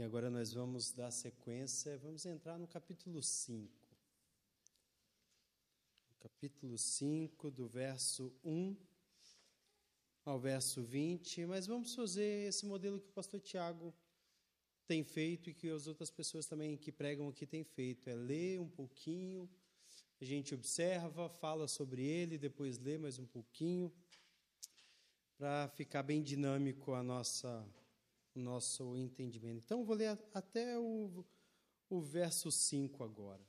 E agora nós vamos dar sequência, vamos entrar no capítulo 5. Capítulo 5, do verso 1 ao verso 20, mas vamos fazer esse modelo que o pastor Tiago tem feito e que as outras pessoas também que pregam aqui têm feito, é ler um pouquinho, a gente observa, fala sobre ele, depois lê mais um pouquinho, para ficar bem dinâmico a nossa, o nosso entendimento. Então, vou ler até o, o verso 5 agora.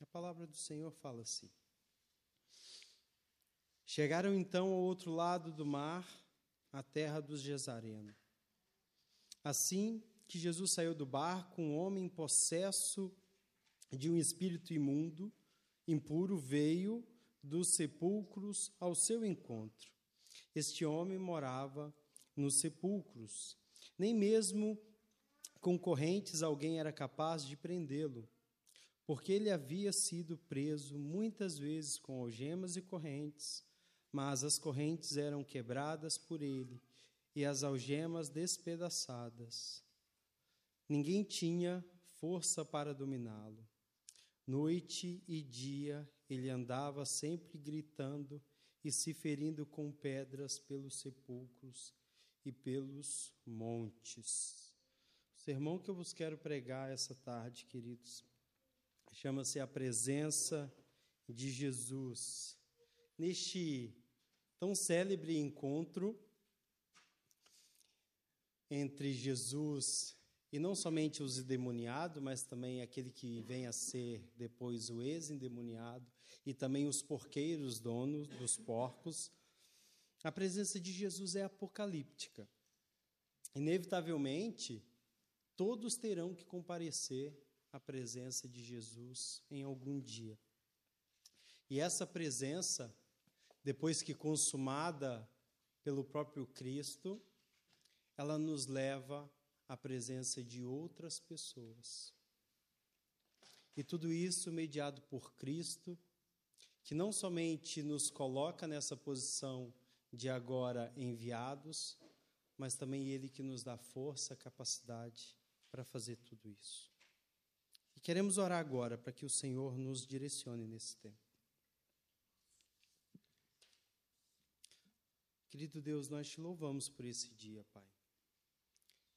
A palavra do Senhor fala assim. Chegaram então ao outro lado do mar, a terra dos Gesarenos. Assim que Jesus saiu do barco, um homem possesso de um espírito imundo, impuro, veio dos sepulcros ao seu encontro. Este homem morava nos sepulcros. Nem mesmo com correntes alguém era capaz de prendê-lo, porque ele havia sido preso muitas vezes com algemas e correntes mas as correntes eram quebradas por ele e as algemas despedaçadas. Ninguém tinha força para dominá-lo. Noite e dia ele andava sempre gritando e se ferindo com pedras pelos sepulcros e pelos montes. O sermão que eu vos quero pregar essa tarde, queridos, chama-se A Presença de Jesus. Neste tão célebre encontro entre Jesus e não somente os endemoniados, mas também aquele que vem a ser depois o ex-endemoniado e também os porqueiros donos dos porcos. A presença de Jesus é apocalíptica. Inevitavelmente, todos terão que comparecer à presença de Jesus em algum dia. E essa presença depois que consumada pelo próprio Cristo, ela nos leva à presença de outras pessoas. E tudo isso mediado por Cristo, que não somente nos coloca nessa posição de agora enviados, mas também Ele que nos dá força, capacidade para fazer tudo isso. E queremos orar agora para que o Senhor nos direcione nesse tempo. Querido Deus, nós te louvamos por esse dia, Pai.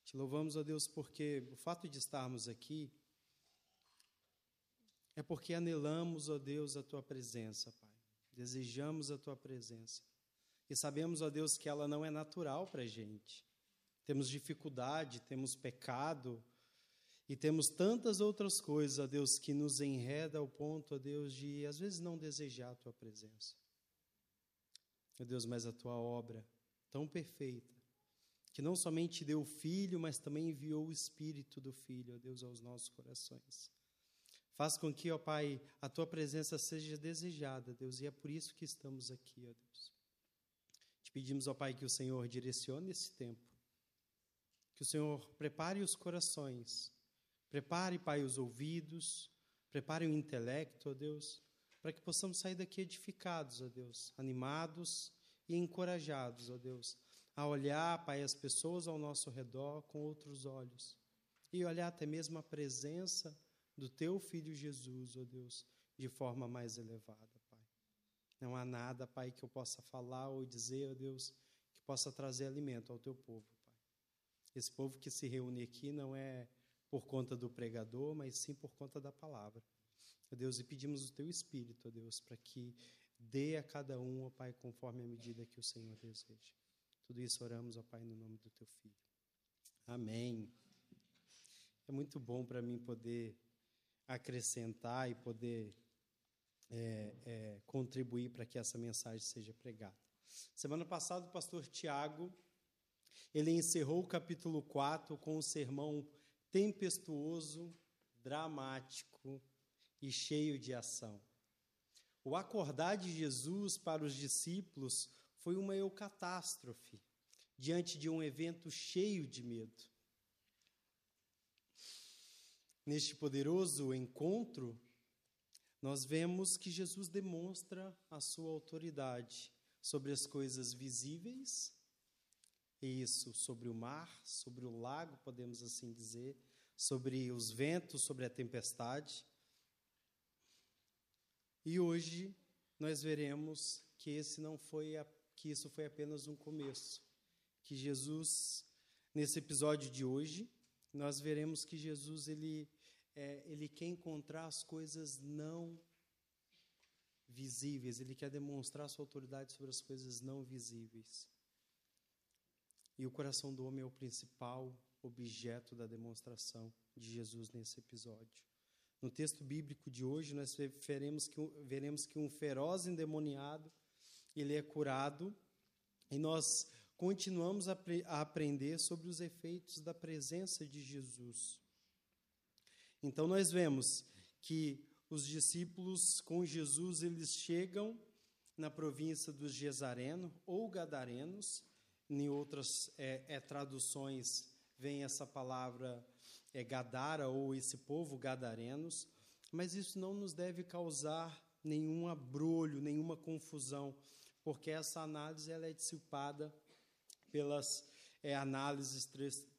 Te louvamos, ó Deus, porque o fato de estarmos aqui é porque anelamos, ó Deus, a tua presença, Pai. Desejamos a tua presença. E sabemos, ó Deus, que ela não é natural para a gente. Temos dificuldade, temos pecado e temos tantas outras coisas, ó Deus, que nos enreda ao ponto, ó Deus, de às vezes não desejar a tua presença. Meu Deus, mas a tua obra tão perfeita, que não somente deu o Filho, mas também enviou o Espírito do Filho, ó Deus, aos nossos corações. Faz com que, ó Pai, a tua presença seja desejada, Deus, e é por isso que estamos aqui, ó Deus. Pedimos, ó Pai, que o Senhor direcione esse tempo, que o Senhor prepare os corações, prepare, Pai, os ouvidos, prepare o intelecto, ó Deus, para que possamos sair daqui edificados, ó Deus, animados e encorajados, ó Deus, a olhar, Pai, as pessoas ao nosso redor com outros olhos e olhar até mesmo a presença do Teu Filho Jesus, ó Deus, de forma mais elevada. Não há nada, Pai, que eu possa falar ou dizer, ó Deus, que possa trazer alimento ao Teu povo, Pai. Esse povo que se reúne aqui não é por conta do pregador, mas sim por conta da palavra. Ó Deus, e pedimos o teu Espírito, ó Deus, para que dê a cada um, ó Pai, conforme a medida que o Senhor deseja. Tudo isso oramos, ó Pai, no nome do teu Filho. Amém. É muito bom para mim poder acrescentar e poder é, é, contribuir para que essa mensagem seja pregada. Semana passada, o pastor Tiago, ele encerrou o capítulo 4 com um sermão tempestuoso, dramático, e cheio de ação. O acordar de Jesus para os discípulos foi uma eucatástrofe diante de um evento cheio de medo. Neste poderoso encontro, nós vemos que Jesus demonstra a sua autoridade sobre as coisas visíveis, isso sobre o mar, sobre o lago, podemos assim dizer, sobre os ventos, sobre a tempestade. E hoje nós veremos que esse não foi a, que isso foi apenas um começo, que Jesus nesse episódio de hoje nós veremos que Jesus ele é, ele quer encontrar as coisas não visíveis, ele quer demonstrar sua autoridade sobre as coisas não visíveis. E o coração do homem é o principal objeto da demonstração de Jesus nesse episódio. No texto bíblico de hoje, nós veremos que, veremos que um feroz endemoniado, ele é curado, e nós continuamos a, a aprender sobre os efeitos da presença de Jesus. Então nós vemos que os discípulos com Jesus, eles chegam na província dos Gesareno ou Gadarenos, em outras é, é, traduções vem essa palavra é, Gadara ou esse povo Gadarenos, mas isso não nos deve causar nenhum abrolho, nenhuma confusão, porque essa análise ela é dissipada pelas é, análises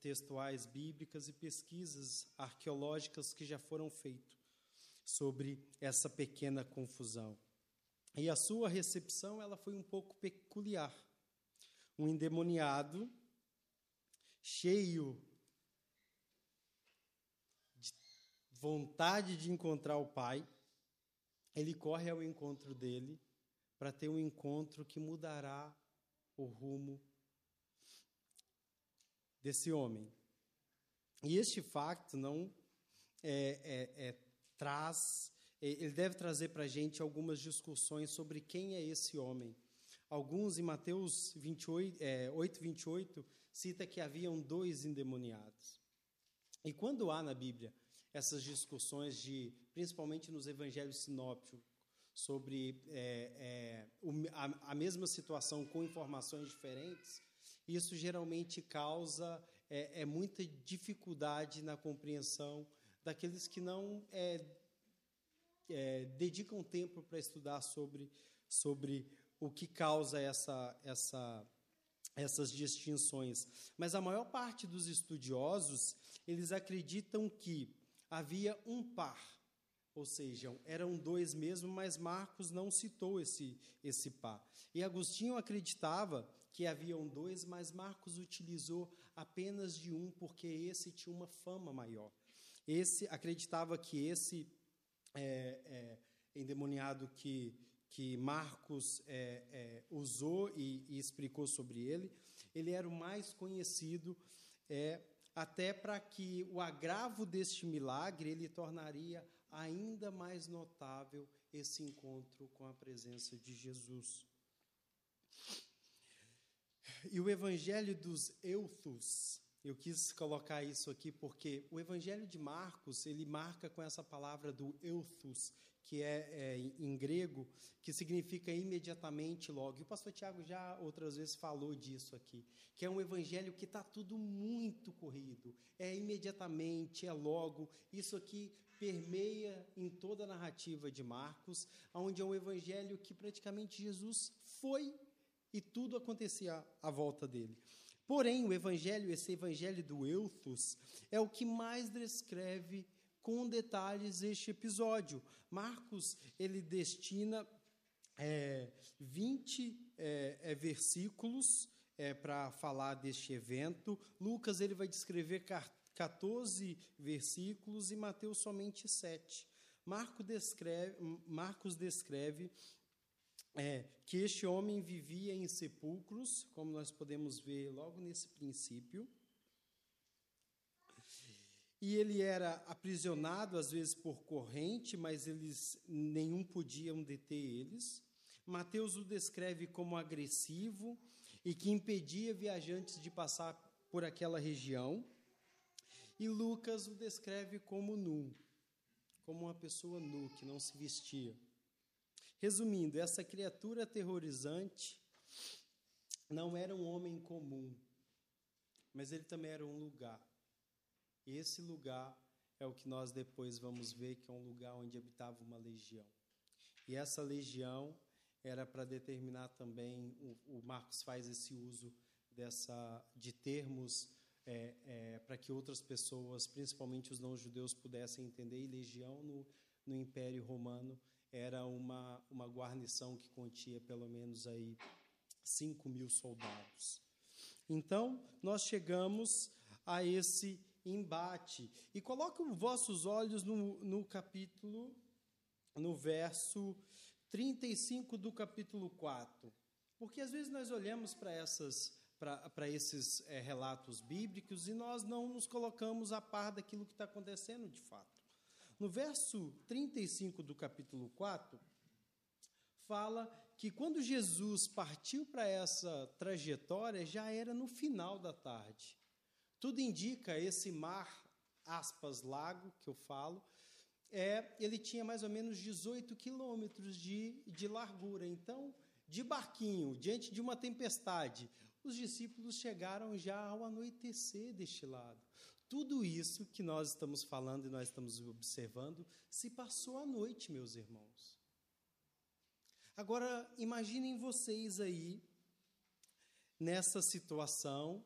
textuais bíblicas e pesquisas arqueológicas que já foram feitas sobre essa pequena confusão. E a sua recepção ela foi um pouco peculiar. Um endemoniado cheio de vontade de encontrar o pai, ele corre ao encontro dele para ter um encontro que mudará o rumo desse homem. E este facto não é, é, é, traz, ele deve trazer para a gente algumas discussões sobre quem é esse homem. Alguns, em Mateus 28, é, 8, 28, cita que haviam dois endemoniados. E quando há na Bíblia essas discussões de, principalmente nos evangelhos sinópticos, sobre é, é, a, a, mesma situação com informações diferentes, isso geralmente causa é, é muita dificuldade na compreensão daqueles que não é, é, dedicam tempo para estudar sobre, sobre o que causa essa, essa, essas distinções. Mas a maior parte dos estudiosos, eles acreditam que havia um par, ou seja, eram dois mesmo, mas Marcos não citou esse, esse par. E Agostinho acreditava que haviam dois, mas Marcos utilizou apenas de um, porque esse tinha uma fama maior. Esse acreditava que esse é, é, endemoniado que, que Marcos é, é usou e, e, explicou sobre ele, ele era o mais conhecido, é, até para que o agravo deste milagre ele tornaria ainda mais notável esse encontro com a presença de Jesus. E o evangelho dos euthos, eu quis colocar isso aqui porque o evangelho de Marcos, ele marca com essa palavra do euthos, que é, é, em grego, que significa imediatamente logo. E o pastor Tiago já outras vezes falou disso aqui, que é um evangelho que está tudo muito corrido, é imediatamente, é logo. Isso aqui permeia em toda a narrativa de Marcos, onde é um evangelho que praticamente Jesus foi e tudo acontecia à volta dele. Porém, o evangelho, esse evangelho do Euthus, é o que mais descreve com detalhes este episódio. Marcos, ele destina é, 20 é, é, versículos é, para falar deste evento. Lucas, ele vai descrever 14 versículos e Mateus somente 7. Marcos descreve, Marcos descreve é, que este homem vivia em sepulcros, como nós podemos ver logo nesse princípio. E ele era aprisionado, às vezes, por corrente, mas eles nenhum podiam deter eles. Mateus o descreve como agressivo e que impedia viajantes de passar por aquela região. E Lucas o descreve como nu, como uma pessoa nu, que não se vestia. Resumindo, essa criatura aterrorizante não era um homem comum, mas ele também era um lugar. E esse lugar é o que nós depois vamos ver que é um lugar onde habitava uma legião. E essa legião era para determinar também, o, o, Marcos faz esse uso dessa de termos é, é, para que outras pessoas, principalmente os não-judeus, pudessem entender. E legião no, no Império Romano era uma, uma guarnição que continha pelo menos aí 5 mil soldados. Então, nós chegamos a esse embate. E coloque os vossos olhos no, no capítulo, no verso 35 do capítulo 4. Porque às vezes nós olhamos para essas para esses é, relatos bíblicos e nós não nos colocamos a par daquilo que está acontecendo de fato. No verso 35 do capítulo 4, fala que quando Jesus partiu para essa trajetória, já era no final da tarde. Tudo indica esse mar, aspas, lago, que eu falo, é, ele tinha mais ou menos 18 quilômetros de, de largura. Então, de barquinho, diante de uma tempestade, os discípulos chegaram já ao anoitecer deste lado. Tudo isso que nós estamos falando e nós estamos observando se passou à noite, meus irmãos. Agora, imaginem vocês aí, nessa situação,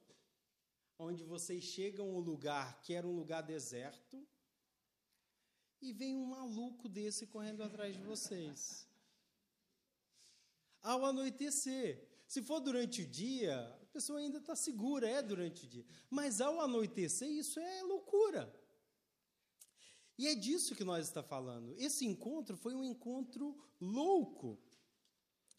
onde vocês chegam a um lugar que era um lugar deserto, e vem um maluco desse correndo atrás de vocês. Ao anoitecer, se for durante o dia, pessoa ainda está segura, é durante o dia. Mas ao anoitecer, isso é loucura. E é disso que nós está falando. Esse encontro foi um encontro louco.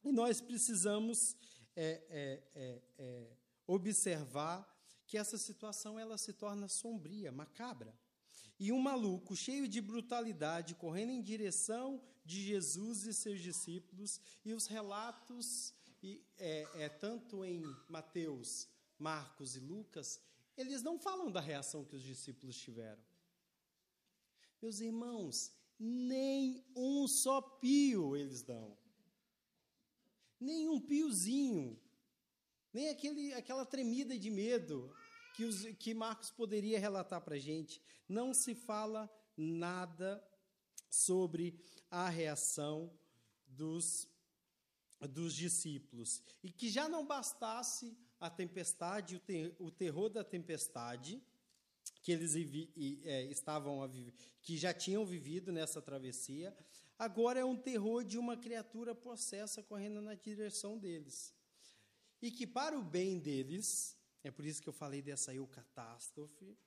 E nós precisamos é, é, é, é observar que essa situação ela se torna sombria, macabra. E um maluco cheio de brutalidade correndo em direção de Jesus e seus discípulos, e os relatos, e, é, é, tanto em Mateus, Marcos e Lucas, eles não falam da reação que os discípulos tiveram. Meus irmãos, nem um só pio eles dão. Nem um piozinho. Nem aquele, aquela tremida de medo que, os, que Marcos poderia relatar para a gente. Não se fala nada sobre a reação dos, dos discípulos. E que já não bastasse a tempestade, o, ter, o terror da tempestade, que eles é, estavam a viver, que já tinham vivido nessa travessia, agora é um terror de uma criatura possessa correndo na direção deles. E que para o bem deles, é por isso que eu falei dessa eucatástrofe.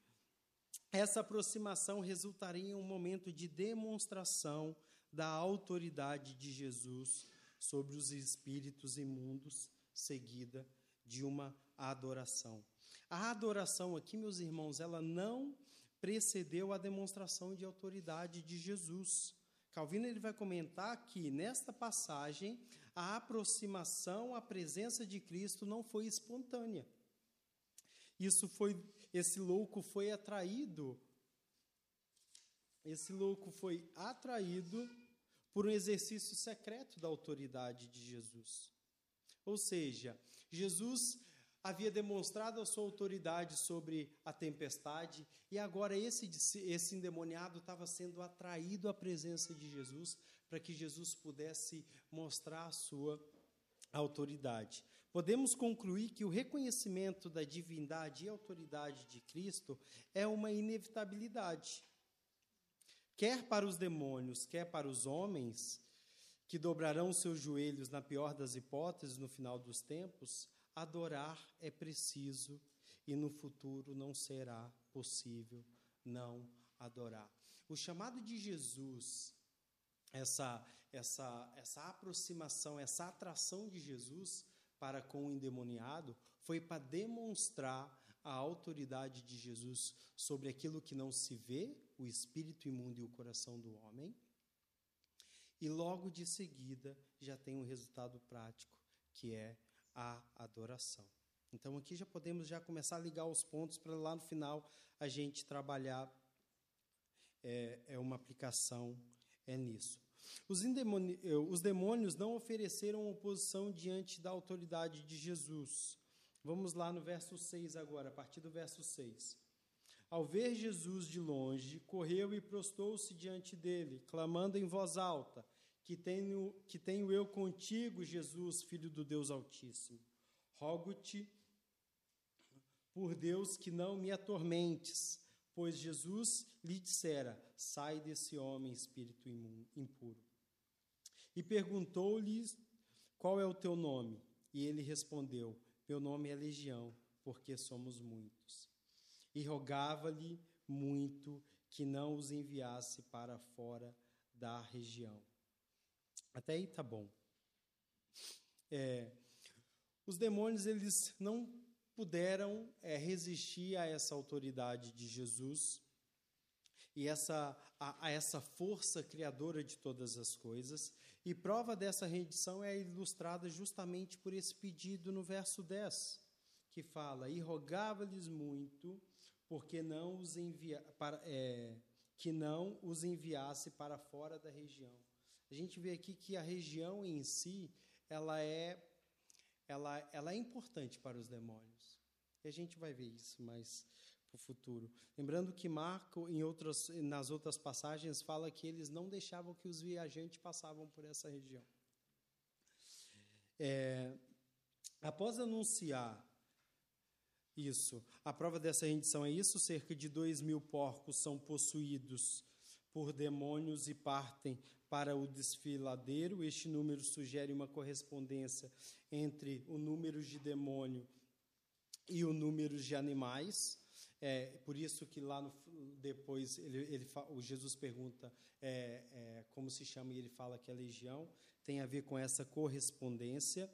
Essa aproximação resultaria em um momento de demonstração da autoridade de Jesus sobre os espíritos imundos, seguida de uma adoração. A adoração aqui, meus irmãos, ela não precedeu a demonstração de autoridade de Jesus. Calvino ele vai comentar que nesta passagem a aproximação à presença de Cristo não foi espontânea. Isso foi, esse louco foi atraído, esse louco foi atraído por um exercício secreto da autoridade de Jesus. Ou seja, Jesus havia demonstrado a sua autoridade sobre a tempestade e agora esse, esse endemoniado estava sendo atraído à presença de Jesus para que Jesus pudesse mostrar a sua autoridade podemos concluir que o reconhecimento da divindade e autoridade de Cristo é uma inevitabilidade. Quer para os demônios, quer para os homens, que dobrarão seus joelhos na pior das hipóteses no final dos tempos, adorar é preciso e no futuro não será possível não adorar. O chamado de Jesus, essa, essa, essa aproximação, essa atração de Jesus, para com o endemoniado foi para demonstrar a autoridade de Jesus sobre aquilo que não se vê, o espírito imundo e o coração do homem. E logo de seguida já tem um resultado prático, que é a adoração. Então aqui já podemos já começar a ligar os pontos para lá no final a gente trabalhar é, é uma aplicação é nisso. Os, eh, os demônios não ofereceram oposição diante da autoridade de Jesus. Vamos lá no verso 6 agora, a partir do verso 6. Ao ver Jesus de longe, correu e prostou-se diante dele, clamando em voz alta: que tenho, que tenho eu contigo, Jesus, filho do Deus Altíssimo. Rogo-te, por Deus que não me atormentes, pois Jesus lhe dissera: Sai desse homem, espírito impuro. E perguntou-lhe: Qual é o teu nome? E ele respondeu: Meu nome é Legião, porque somos muitos. E rogava-lhe muito que não os enviasse para fora da região. Até aí tá bom. É, os demônios eles não puderam é, resistir a essa autoridade de Jesus e essa, a, a, essa força criadora de todas as coisas. E prova dessa rendição é ilustrada justamente por esse pedido no verso 10, que fala: E rogava-lhes muito, porque não os envia, para, é, que não os enviasse para fora da região. A gente vê aqui que a região em si, ela é, ela, ela é importante para os demônios. E a gente vai ver isso mais para o futuro. Lembrando que Marco, em outras, nas outras passagens, fala que eles não deixavam que os viajantes passavam por essa região. É, após anunciar isso, a prova dessa rendição é isso: cerca de dois mil porcos são possuídos por demônios e partem para o desfiladeiro. Este número sugere uma correspondência entre o número de demônio e o número de animais. É, por isso que lá no, depois ele, ele, o Jesus pergunta é, é, como se chama e ele fala que é legião. Tem a ver com essa correspondência.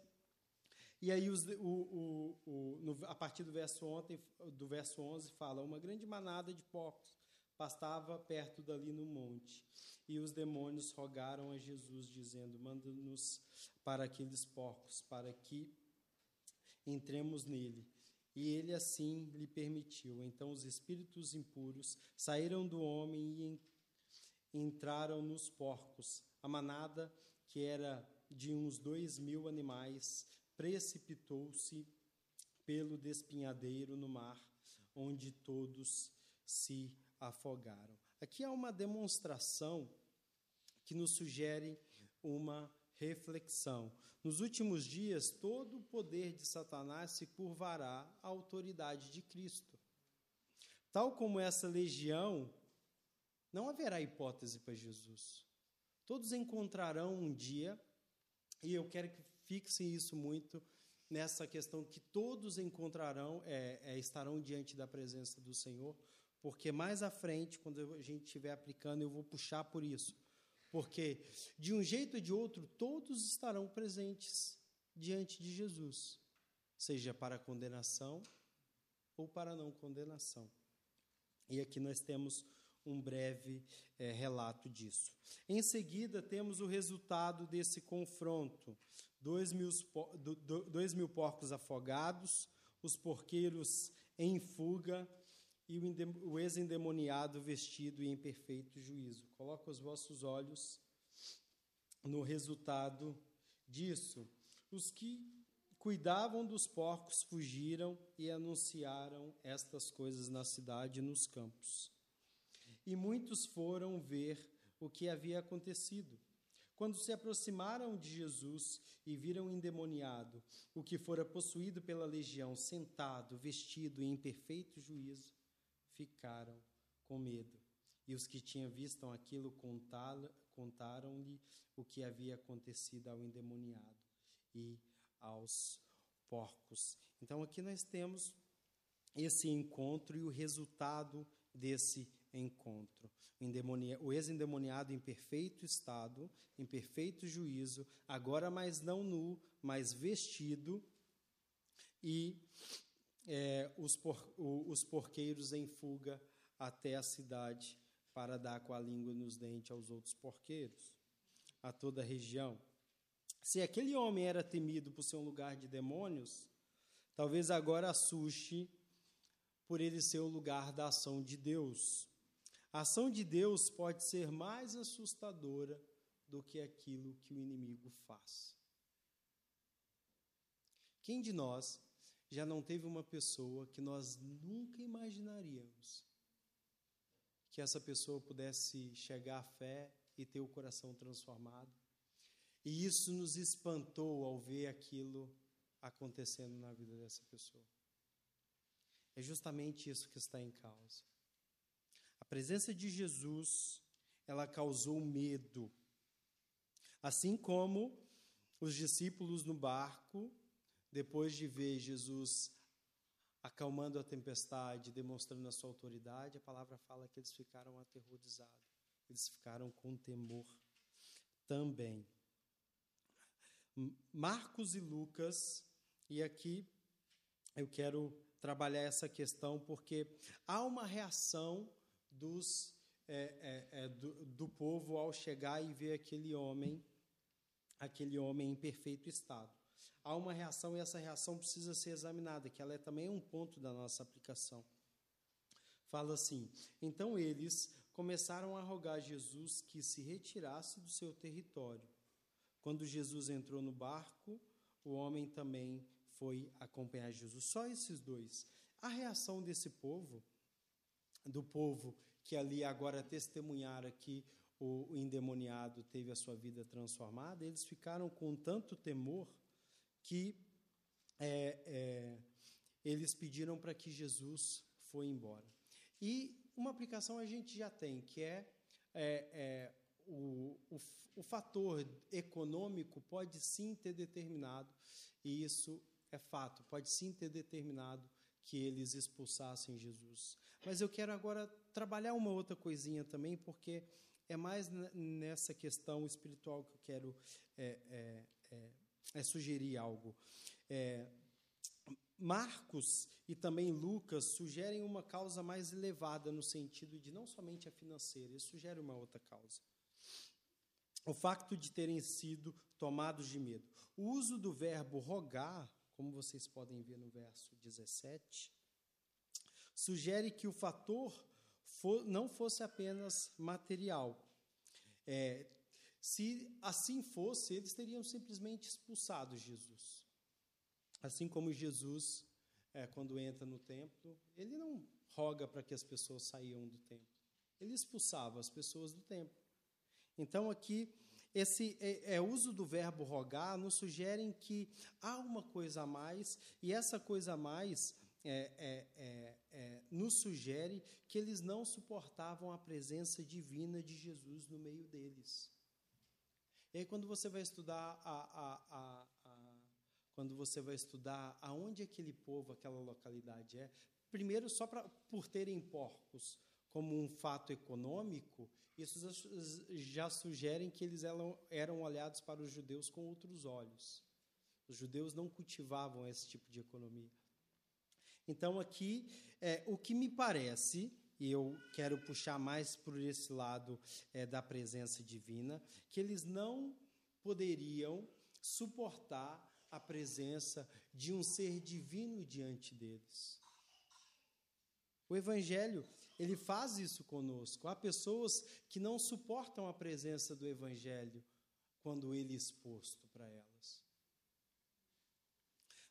E aí, os, o, o, o, no, a partir do verso, ontem, do verso 11, fala: Uma grande manada de porcos pastava perto dali no monte. E os demônios rogaram a Jesus, dizendo: Manda-nos para aqueles porcos, para que entremos nele. E ele assim lhe permitiu. Então os espíritos impuros saíram do homem e entraram nos porcos. A manada, que era de uns dois mil animais, precipitou-se pelo despinhadeiro no mar, onde todos se afogaram. Aqui há uma demonstração que nos sugere uma reflexão. Nos últimos dias, todo o poder de Satanás se curvará à autoridade de Cristo. Tal como essa legião, não haverá hipótese para Jesus. Todos encontrarão um dia, e eu quero que fixe isso muito nessa questão que todos encontrarão, é, é, estarão diante da presença do Senhor, porque mais à frente, quando a gente estiver aplicando, eu vou puxar por isso. Porque, de um jeito ou de outro, todos estarão presentes diante de Jesus, seja para condenação ou para não condenação. E aqui nós temos um breve é, relato disso. Em seguida, temos o resultado desse confronto: dois mil, dois mil porcos afogados, os porqueiros em fuga e o ex-endemoniado vestido em perfeito juízo. Coloca os vossos olhos no resultado disso. Os que cuidavam dos porcos fugiram e anunciaram estas coisas na cidade e nos campos. E muitos foram ver o que havia acontecido. Quando se aproximaram de Jesus e viram o endemoniado, o que fora possuído pela legião, sentado, vestido em perfeito juízo, ficaram com medo. E os que tinham visto aquilo contaram-lhe o que havia acontecido ao endemoniado e aos porcos. Então aqui nós temos esse encontro e o resultado desse encontro. O ex-endemoniado em perfeito estado, em perfeito juízo, agora mais não nu, mas vestido, e é, os, por, os porqueiros em fuga até a cidade para dar com a língua nos dentes aos outros porqueiros, a toda a região. Se aquele homem era temido por ser um lugar de demônios, talvez agora assuste por ele ser o lugar da ação de Deus. A ação de Deus pode ser mais assustadora do que aquilo que o inimigo faz. Quem de nós já não teve uma pessoa que nós nunca imaginaríamos que essa pessoa pudesse chegar à fé e ter o coração transformado. E isso nos espantou ao ver aquilo acontecendo na vida dessa pessoa. É justamente isso que está em causa. Presença de Jesus, ela causou medo. Assim como os discípulos no barco, depois de ver Jesus acalmando a tempestade, demonstrando a sua autoridade, a palavra fala que eles ficaram aterrorizados, eles ficaram com temor também. Marcos e Lucas, e aqui eu quero trabalhar essa questão porque há uma reação dos, é, é, é, do, do povo ao chegar e ver aquele homem, aquele homem em perfeito estado. Há uma reação e essa reação precisa ser examinada, que ela é também um ponto da nossa aplicação. Fala assim: então eles começaram a rogar a Jesus que se retirasse do seu território. Quando Jesus entrou no barco, o homem também foi acompanhar Jesus. Só esses dois. A reação desse povo, do povo que ali agora testemunhara que o, endemoniado teve a sua vida transformada, eles ficaram com tanto temor que é, é, eles pediram para que Jesus foi embora. E uma aplicação a gente já tem, que é, é, é o, o, o fator econômico pode sim ter determinado, e isso é fato, pode sim ter determinado que eles expulsassem Jesus. Mas eu quero agora trabalhar uma outra coisinha também, porque é mais nessa questão espiritual que eu quero é, é, é, é sugerir algo. É, Marcos e também Lucas sugerem uma causa mais elevada no sentido de não somente a financeira, eles sugerem uma outra causa. O facto de terem sido tomados de medo. O uso do verbo rogar, como vocês podem ver no verso 17, sugere que o fator for, não fosse apenas material. É, se assim fosse, eles teriam simplesmente expulsado Jesus. Assim como Jesus, é, quando entra no templo, ele não roga para que as pessoas saiam do templo. Ele expulsava as pessoas do templo. Então, aqui, esse é, é, uso do verbo rogar nos sugere que há uma coisa a mais, e essa coisa a mais é, é, é, é, nos sugere que eles não suportavam a presença divina de Jesus no meio deles. E aí, quando você vai estudar a, a, a, quando você vai estudar aonde aquele povo, aquela localidade é, primeiro só pra, por terem porcos como um fato econômico, isso já sugere que eles eram, olhados para os judeus com outros olhos. Os judeus não cultivavam esse tipo de economia. Então, aqui, é, o que me parece, e eu quero puxar mais por esse lado é, da presença divina, que eles não poderiam suportar a presença de um ser divino diante deles. O Evangelho, ele faz isso conosco. Há pessoas que não suportam a presença do Evangelho quando ele é exposto para elas.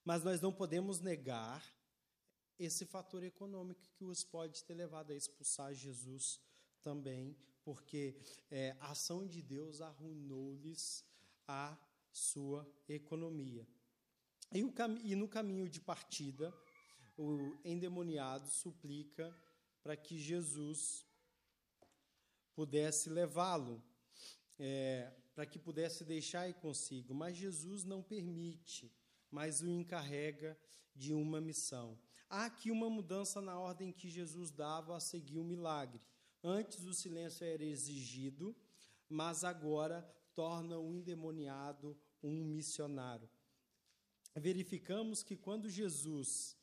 Mas nós não podemos negar esse fator econômico que os pode ter levado a expulsar Jesus também, porque é, a ação de Deus arruinou-lhes a sua economia. E, o, e no caminho de partida, o endemoniado suplica para que Jesus pudesse levá-lo, é, para que pudesse deixar ir consigo. Mas Jesus não permite, mas o encarrega de uma missão. Há aqui uma mudança na ordem que Jesus dava a seguir o milagre. Antes o silêncio era exigido, mas agora torna o endemoniado um missionário. Verificamos que quando Jesus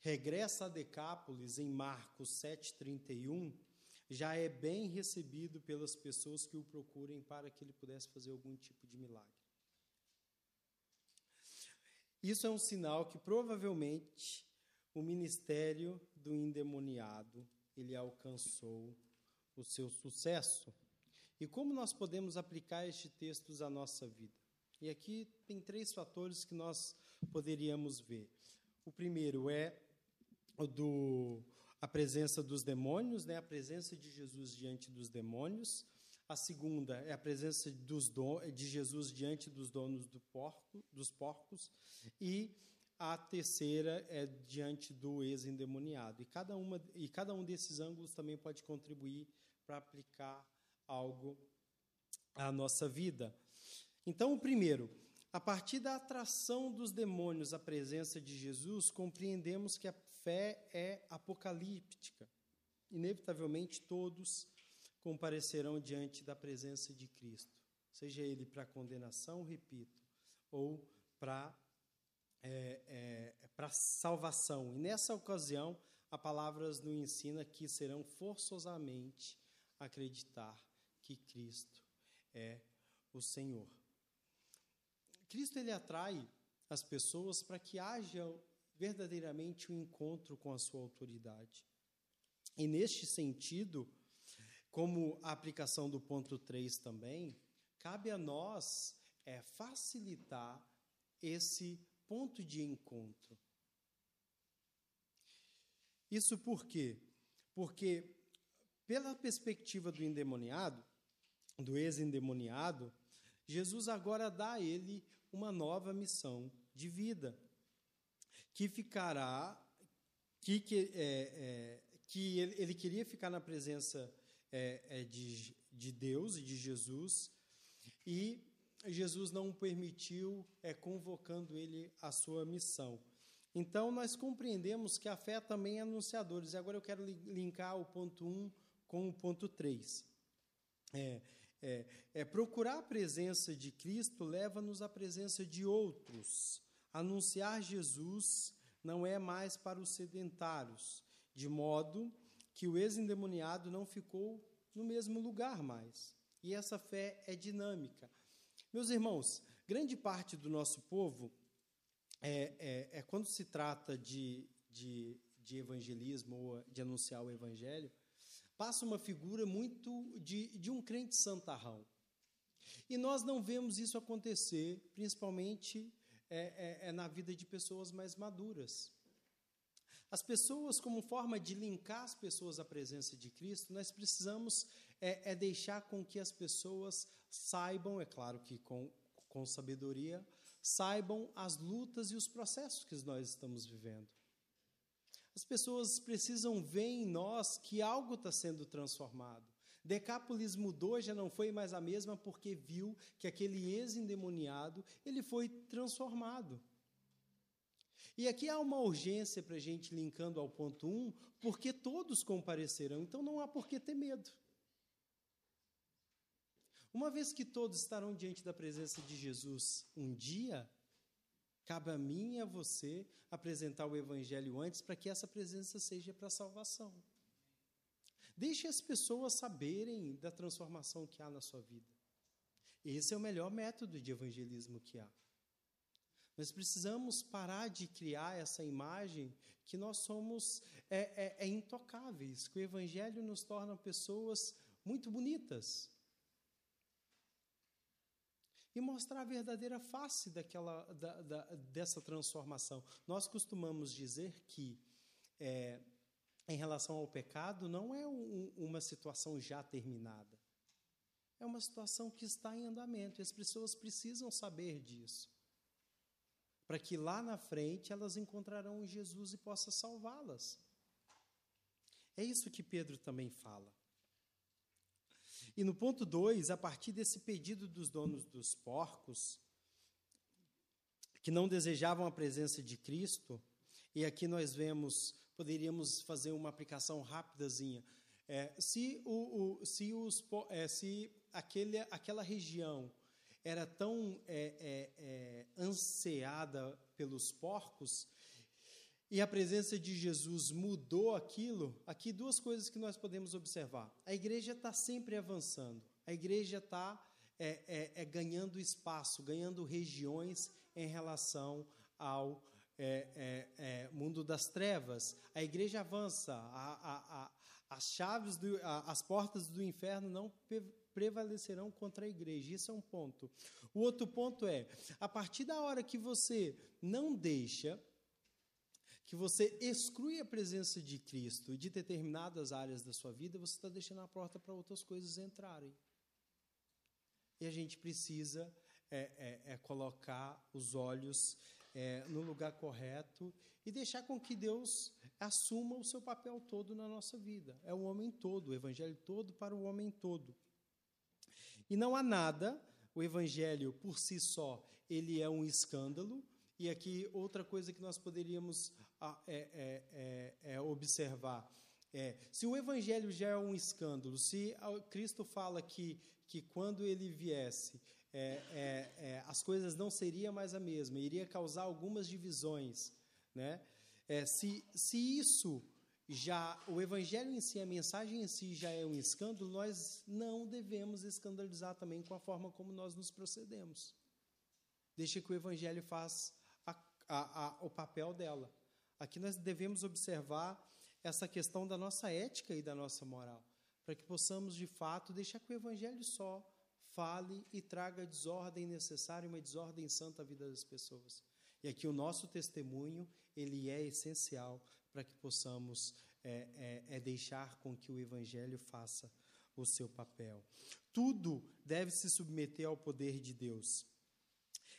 regressa a Decápolis em Marcos 7:31, já é bem recebido pelas pessoas que o procurem para que ele pudesse fazer algum tipo de milagre. Isso é um sinal que provavelmente o ministério do endemoniado ele alcançou o seu sucesso. E como nós podemos aplicar este texto à nossa vida? E aqui tem três fatores que nós poderíamos ver. O primeiro é do a presença dos demônios, né? A presença de Jesus diante dos demônios. A segunda é a presença dos de Jesus diante dos donos do porco, dos porcos. E a terceira é diante do ex-endemoniado. E cada, uma, e cada um desses ângulos também pode contribuir para aplicar algo à nossa vida. Então, o primeiro, a partir da atração dos demônios à presença de Jesus, compreendemos que a fé é apocalíptica. Inevitavelmente, todos comparecerão diante da presença de Cristo, seja ele para condenação, repito, ou para é, é, para salvação. E nessa ocasião, a palavra nos ensina que serão forçosamente acreditar que Cristo é o Senhor. Cristo ele atrai as pessoas para que haja verdadeiramente um encontro com a sua autoridade. E neste sentido, como a aplicação do ponto 3 também, cabe a nós é, facilitar esse ponto de encontro. Isso por quê? Porque, pela perspectiva do endemoniado, do ex-endemoniado, Jesus agora dá a ele uma nova missão de vida, que ficará, que, que, é, é, que ele, ele, queria ficar na presença é, é de, de Deus e de Jesus, e Jesus não o permitiu, é, convocando ele à sua missão. Então, nós compreendemos que a fé também é anunciadores. E agora eu quero linkar o ponto 1 com o ponto 3. É, é, é, procurar a presença de Cristo leva-nos à presença de outros. Anunciar Jesus não é mais para os sedentários, de modo que o ex-endemoniado não ficou no mesmo lugar mais. E essa fé é dinâmica. Meus irmãos, grande parte do nosso povo, é, é, é quando se trata de, de, de evangelismo ou de anunciar o evangelho, passa uma figura muito de, de um crente santarrão. E nós não vemos isso acontecer, principalmente é, é, é, na vida de pessoas mais maduras. As pessoas, como forma de linkar as pessoas à presença de Cristo, nós precisamos é, é deixar com que as pessoas saibam, é claro que com, com sabedoria, saibam as lutas e os processos que nós estamos vivendo. As pessoas precisam ver em nós que algo está sendo transformado. Decápolis mudou, já não foi mais a mesma porque viu que aquele ex-endemoniado ele foi transformado. E aqui há uma urgência para a gente linkando ao ponto 1, porque todos comparecerão, então não há por que ter medo. Uma vez que todos estarão diante da presença de Jesus um dia, cabe a mim e a você apresentar o Evangelho antes para que essa presença seja para salvação. Deixe as pessoas saberem da transformação que há na sua vida. Esse é o melhor método de evangelismo que há. Nós precisamos parar de criar essa imagem que nós somos é, é, é intocáveis, que o Evangelho nos torna pessoas muito bonitas, e mostrar a verdadeira face daquela, da, da, dessa transformação. Nós costumamos dizer que, é, em relação ao pecado, não é um, uma situação já terminada. É uma situação que está em andamento e as pessoas precisam saber disso. Para que lá na frente elas encontrarão Jesus e possa salvá-las. É isso que Pedro também fala. E no ponto 2, a partir desse pedido dos donos dos porcos, que não desejavam a presença de Cristo, e aqui nós vemos, poderíamos fazer uma aplicação rapidazinha. É, se, o, o, se, os, é, se aquele, aquela região era tão é, é, é ansiada pelos porcos, e a presença de Jesus mudou aquilo, aqui duas coisas que nós podemos observar. A igreja está sempre avançando, a igreja está é, é, é, ganhando espaço, ganhando regiões em relação ao é, é, é, mundo das trevas. A igreja avança, a, a, a, as chaves, do, as portas do inferno não prevalecerão contra a igreja. Isso é um ponto. O outro ponto é, a partir da hora que você não deixa que você exclui a presença de Cristo de determinadas áreas da sua vida, você está deixando a porta para outras coisas entrarem. E a gente precisa é, é, é colocar os olhos é, no lugar correto e deixar com que Deus assuma o seu papel todo na nossa vida. É o homem todo, o evangelho todo para o homem todo. E não há nada, o evangelho por si só, ele é um escândalo. E aqui outra coisa que nós poderíamos é, é, é, é observar é, se o evangelho já é um escândalo, se Cristo fala que, que quando ele viesse, é, as coisas não seriam mais a mesma, iria causar algumas divisões, né? Se, se isso já, o evangelho em si, a mensagem em si já é um escândalo, nós não devemos escandalizar também com a forma como nós nos procedemos. Deixa que o evangelho faz a, a, a, o papel dela. Aqui nós devemos observar essa questão da nossa ética e da nossa moral, para que possamos de fato deixar que o evangelho só fale e traga a desordem necessária, uma desordem santa à vida das pessoas. E aqui o nosso testemunho, ele é essencial para que possamos é, é, é deixar com que o Evangelho faça o seu papel. Tudo deve se submeter ao poder de Deus.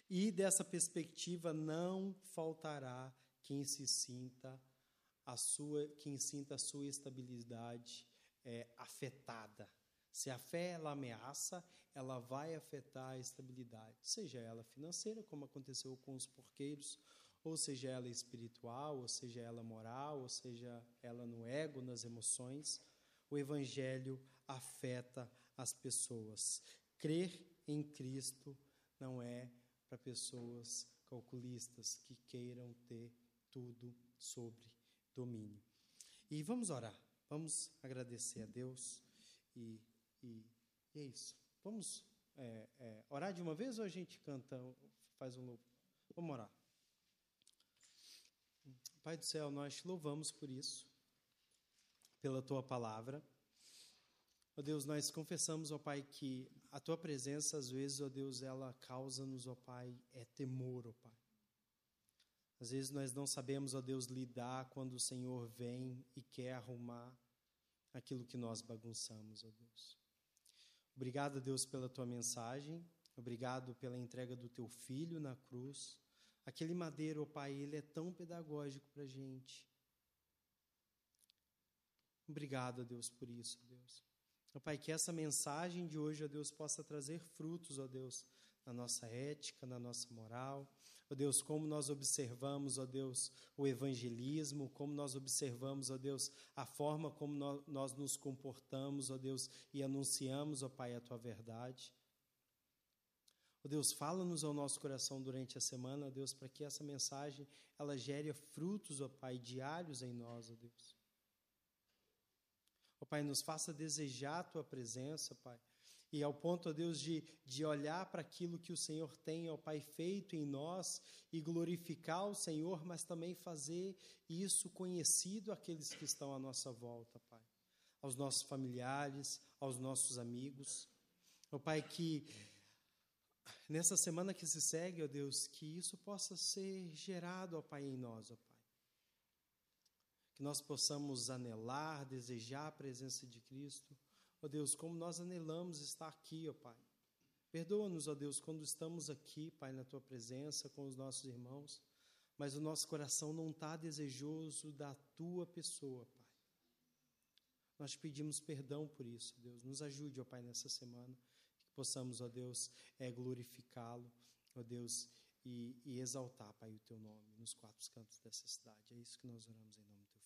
E dessa perspectiva não faltará quem se sinta a sua, quem sinta a sua estabilidade é, afetada. Se a fé ela ameaça, ela vai afetar a estabilidade, seja ela financeira, como aconteceu com os porqueiros, ou seja ela espiritual, ou seja ela moral, ou seja ela no ego, nas emoções. O evangelho afeta as pessoas. Crer em Cristo não é para pessoas calculistas que queiram ter tudo sobre domínio. E vamos orar, vamos agradecer a Deus e, e, e é isso. Vamos é, é, orar de uma vez ou a gente canta, faz um louvor? Vamos orar. Pai do céu, nós te louvamos por isso, pela tua palavra. Ó Deus, nós confessamos, ó Pai, que a tua presença, às vezes, ó Deus, ela causa-nos, ó Pai, é temor, ó Pai. Às vezes nós não sabemos, ó Deus, lidar quando o Senhor vem e quer arrumar aquilo que nós bagunçamos, ó Deus. Obrigado, Deus, pela tua mensagem. Obrigado pela entrega do teu filho na cruz. Aquele madeiro, ó Pai, ele é tão pedagógico para a gente. Obrigado, Deus, por isso, Deus. Ó Pai, que essa mensagem de hoje, ó Deus, possa trazer frutos, ó Deus, na nossa ética, na nossa moral, Ó Deus, como nós observamos, ó Deus, o evangelismo, como nós observamos, ó Deus, a forma como nós nos comportamos, ó Deus, e anunciamos, ó Pai, a tua verdade. Ó Deus, fala-nos ao nosso coração durante a semana, ó Deus, para que essa mensagem ela gere frutos, ó Pai, diários em nós, ó Deus. Ó Pai, nos faça desejar a tua presença, Pai. E ao ponto, ó Deus, de, de olhar para aquilo que o Senhor tem, ó Pai, feito em nós e glorificar o Senhor, mas também fazer isso conhecido àqueles que estão à nossa volta, Pai. Aos nossos familiares, aos nossos amigos. Ó Pai, que nessa semana que se segue, ó Deus, que isso possa ser gerado, ó Pai, em nós, ó Pai. Que nós possamos anelar, desejar a presença de Cristo Ó Deus, como nós anelamos estar aqui, ó Pai. Perdoa-nos, ó Deus, quando estamos aqui, Pai, na tua presença com os nossos irmãos, mas o nosso coração não está desejoso da tua pessoa, Pai. Nós te pedimos perdão por isso, Deus. Nos ajude, ó Pai, nessa semana, que possamos, ó Deus, é, glorificá-lo, ó Deus, e, e exaltar, Pai, o teu nome nos quatro cantos dessa cidade. É isso que nós oramos em nome do